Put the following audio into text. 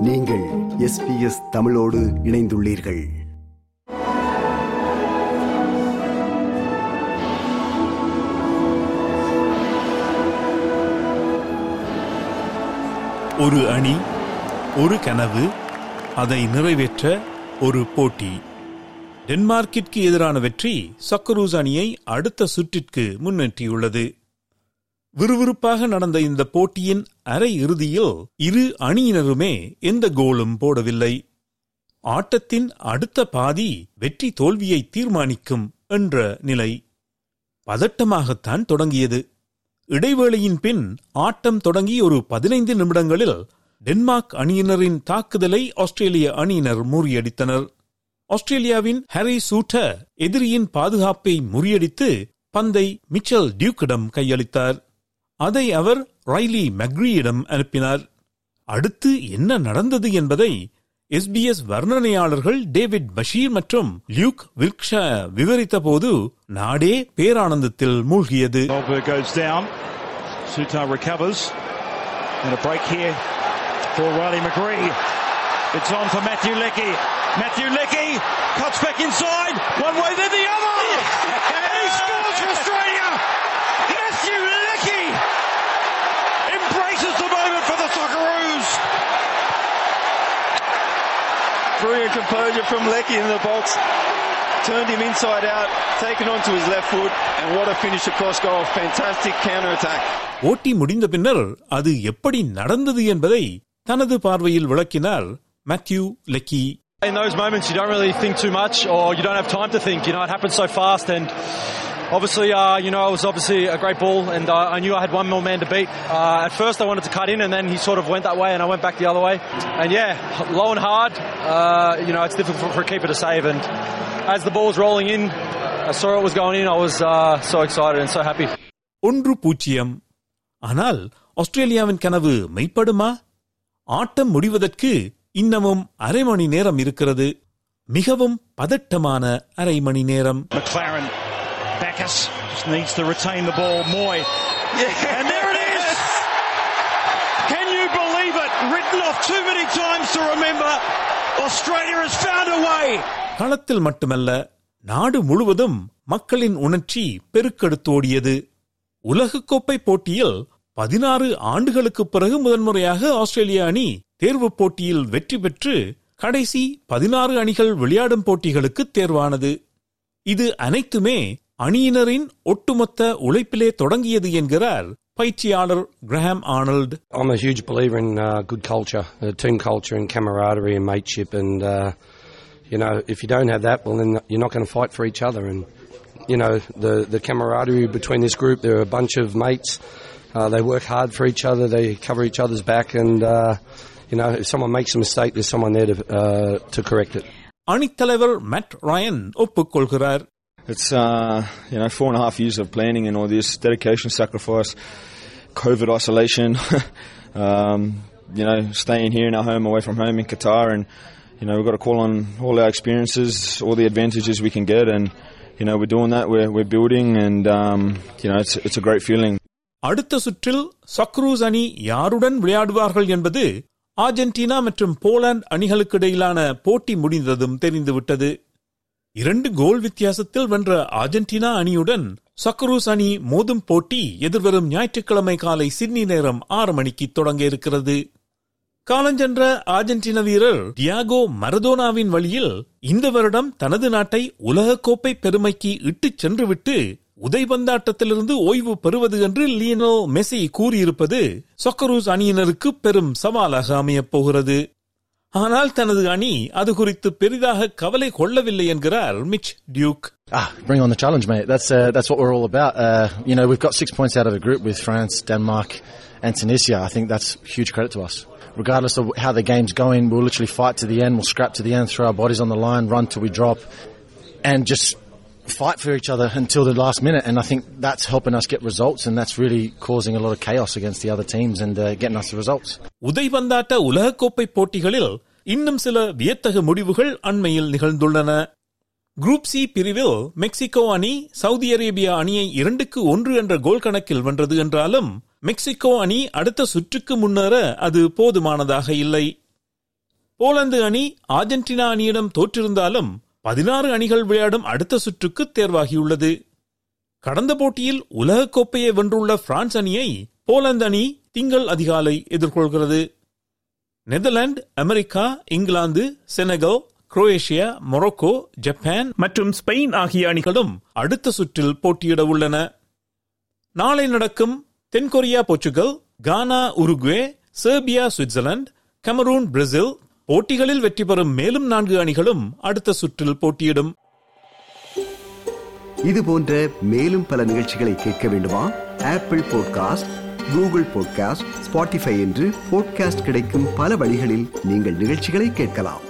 நீங்கள் எஸ்பிஎஸ் தமிழோடு இணைந்துள்ளீர்கள். ஒரு அணி ஒரு கனவு அதை நிறைவேற்ற ஒரு போட்டி. டென்மார்க்கிற்கு எதிரான வெற்றி சக்கரூஸ் அணியை அடுத்த சுற்றிற்கு முன்னேற்றியுள்ளது விறுவிறுப்பாக நடந்த இந்த போட்டியின் அரை இறுதியில் இரு அணியினருமே எந்த கோலும் போடவில்லை. ஆட்டத்தின் அடுத்த பாதி வெற்றி தோல்வியை தீர்மானிக்கும் என்ற நிலை. பதட்டமாகத்தான் தொடங்கியது. இடைவேளையின் பின் ஆட்டம் தொடங்கி ஒரு பதினைந்து நிமிடங்களில் டென்மார்க் அணியினரின் தாக்குதலை ஆஸ்திரேலிய அணியினர் முறியடித்தனர். ஆஸ்திரேலியாவின் ஹாரி சூட்டர் எதிரியின் பாதுகாப்பை முறியடித்து பந்தை மிச்சல் டியூக்கிடம் கையளித்தார். அதை அவர் ரைலி மெக்ரியிடம் அனுப்பினார் அடுத்து என்ன நடந்தது என்பதை எஸ்பிஎஸ் வர்ணனையாளர்கள் டேவிட் பஷீர் மற்றும் லியூக் வில்க்ஷா விவரித்த போது நாடே பேரானந்தத்தில் மூழ்கியது Goldberg goes down. Sutar recovers. And a break here for Riley McGree. It's on for Matthew Leckie. Matthew Leckie cuts back inside. One way, then the other. And he scores for Australia. Brilliant composure from Lecky in the box. Turned him inside out, taken onto his left foot, and what a finish across goal. Fantastic counter attack. ஓட்டி முடிந்த பின்னர் அது எப்படி நடந்தது என்பதை தனது பார்வையில் விளக்கினார் Matthew Leckie In those moments, you don't really think too much, or you don't have time to think. You know, it happens so fast, and obviously, uh, you know, it was obviously a great ball, and uh, I knew I had one more man to beat. Uh, at first, I wanted to cut in, and then he sort of went that way, and I went back the other way. And yeah, low and hard. Uh, you know, it's difficult for, for a keeper to save, and as the ball was rolling in, I saw it was going in. I was uh, so excited and so happy. ஒன்று பூஜ்ஜியம் ஆனால் ஆஸ்திரேலியாவின் கனவு மெய்ப்படுமா ஆட்டம் முடிவதற்கு இன்னமும் அரை மணி நேரம் இருக்கிறது மிகவும் பதட்டமான அரை மணி நேரம் McLaren, Bacchus just needs to retain the ball. Moy. And there it is! Can you believe it? Written off too many times to remember. Australia has found a way. களத்தில் மட்டுமல்ல நாடு முழுவதும் மக்களின் உணர்ச்சி பெருக்கெடுத்தோடியது உலகக்கோப்பை போட்டியில் பதினாறு ஆண்டுகளுக்கு பிறகு முதன்முறையாக ஆஸ்திரேலிய அணி தேர்வுப் போட்டியில் வெற்றி பெற்று கடைசி பதினாறு அணிகள் விளையாடும் போட்டிகளுக்கு தேர்வானது இது அனைத்துமே அணியினரின் ஒட்டுமொத்த உழைப்பிலே தொடங்கியது என்கிறார் பயிற்சியாளர் Graham Arnold I'm a huge believer in uh, good culture, uh, team culture, and camaraderie and mateship. And uh, you know, if you don't have that, well, then you're not going to fight for each other. And you know, the the camaraderie between this group, they're a bunch of mates. Uh, they work hard for each other. They cover each other's back, and uh, you know, if someone makes a mistake, there's someone there to uh, to correct it. அணித்தலைவர் mat Ryan ஒப்புக்கொள்கிறார் It's uh, you know four and a half years of planning and all this dedication, sacrifice, COVID isolation. um, you know, staying here in our home, away from home in Qatar, and you know we've got to call on all our experiences, all the advantages we can get, and you know we're doing that. We're we're building, and um, you know it's it's a great feeling. அடுத்த சுற்றில் சக்ரூஸ் அணி யாருடன் விளையாடுவார்கள் என்பது Argentina மற்றும் Poland அணிகளுக்கு இடையிலான போட்டி முடிந்ததும் தெரிந்துவிட்டது இரண்டு கோல் வித்தியாசத்தில் வென்ற ஆர்ஜென்டினா அணியுடன் சக்ரூஸ் அணி மோதும் போட்டி எதிர்வரும் ஞாயிற்றுக்கிழமை காலை சிட்னி நேரம் ஆறு மணிக்கு தொடங்க இருக்கிறது. காலஞ்சென்ற ஆர்ஜென்டினா வீரர் டியாகோ மரதோனாவின் வழியில் இந்த வருடம் தனது நாட்டை உலகக்கோப்பை பெருமைக்கு இட்டுச் சென்றுவிட்டு உதைபந்தாட்டத்திலிருந்து ஓய்வு பெறுவது என்று லியனோ மெஸ்ஸி கூறியிருப்பது சொக்கரூஸ் அணியினருக்கு பெரும் சவாலாக அமையப் போகிறது. ஆனால் தனது அணி அது குறித்து பெரிதாக கவலை கொள்ளவில்லை என்கிறார் Mitch Duke Ah, bring on the challenge, mate. That's uh, that's what we're all about. Uh, you know, we've got six points out of the group with France, Denmark, and Tunisia. I think that's huge credit to us. Regardless of how the game's going, we'll literally fight to the end. We'll scrap to the end, throw our bodies on the line, run till we drop, and just fight for each other until the last minute. And I think that's helping us get results, and that's really causing a lot of chaos against the other teams and uh, getting us the results. உதைபந்தாட்ட உலகக்கோப்பை போட்டிகளில் இன்னும் சில வியத்தகு முடிவுகள் அண்மையில் நிகழ்ந்துள்ளன group C பிரிவில் Mexico அணி சவுதி அரேபியா அணியை இரண்டுக்கு ஒன்று என்ற கோல் கணக்கில் வென்றது என்றாலும் மெக்சிகோ அணி அடுத்த சுற்றுக்கு முன்னேற அது போதுமானதாக இல்லை போலந்து அணி ஆர்ஜென்டினா அணியிடம் தோற்றிருந்தாலும் பதினாறு அணிகள் விளையாடும் அடுத்த சுற்றுக்கு தேர்வாகியுள்ளது. கடந்த போட்டியில் உலகக்கோப்பையை வென்றுள்ள பிரான்ஸ் அணியை போலந்து அணி திங்கள் அதிகாலை எதிர்கொள்கிறது. Netherlands America England Senegal Croatia Morocco Japan மற்றும் ஸ்பெயின் ஆகிய அணிகளும் அடுத்த சுற்றில் போட்டியிட உள்ளன. நாளை நடக்கும் தென்கொரியா Portugal Ghana Uruguay Serbia Switzerland Cameroon Brazil போட்டிகளில் வெற்றி பெறும் மேலும் நான்கு அணிகளும் அடுத்த சுற்றில் போட்டியிடும். இது போன்ற மேலும் பல நிகழ்ச்சிகளை கேட்க வேண்டுமா? Apple podcast Google podcast Spotify என்று பாட்காஸ்ட் கிடைக்கும் பல வழிகளில் நீங்கள் நிகழ்ச்சிகளை கேட்கலாம்.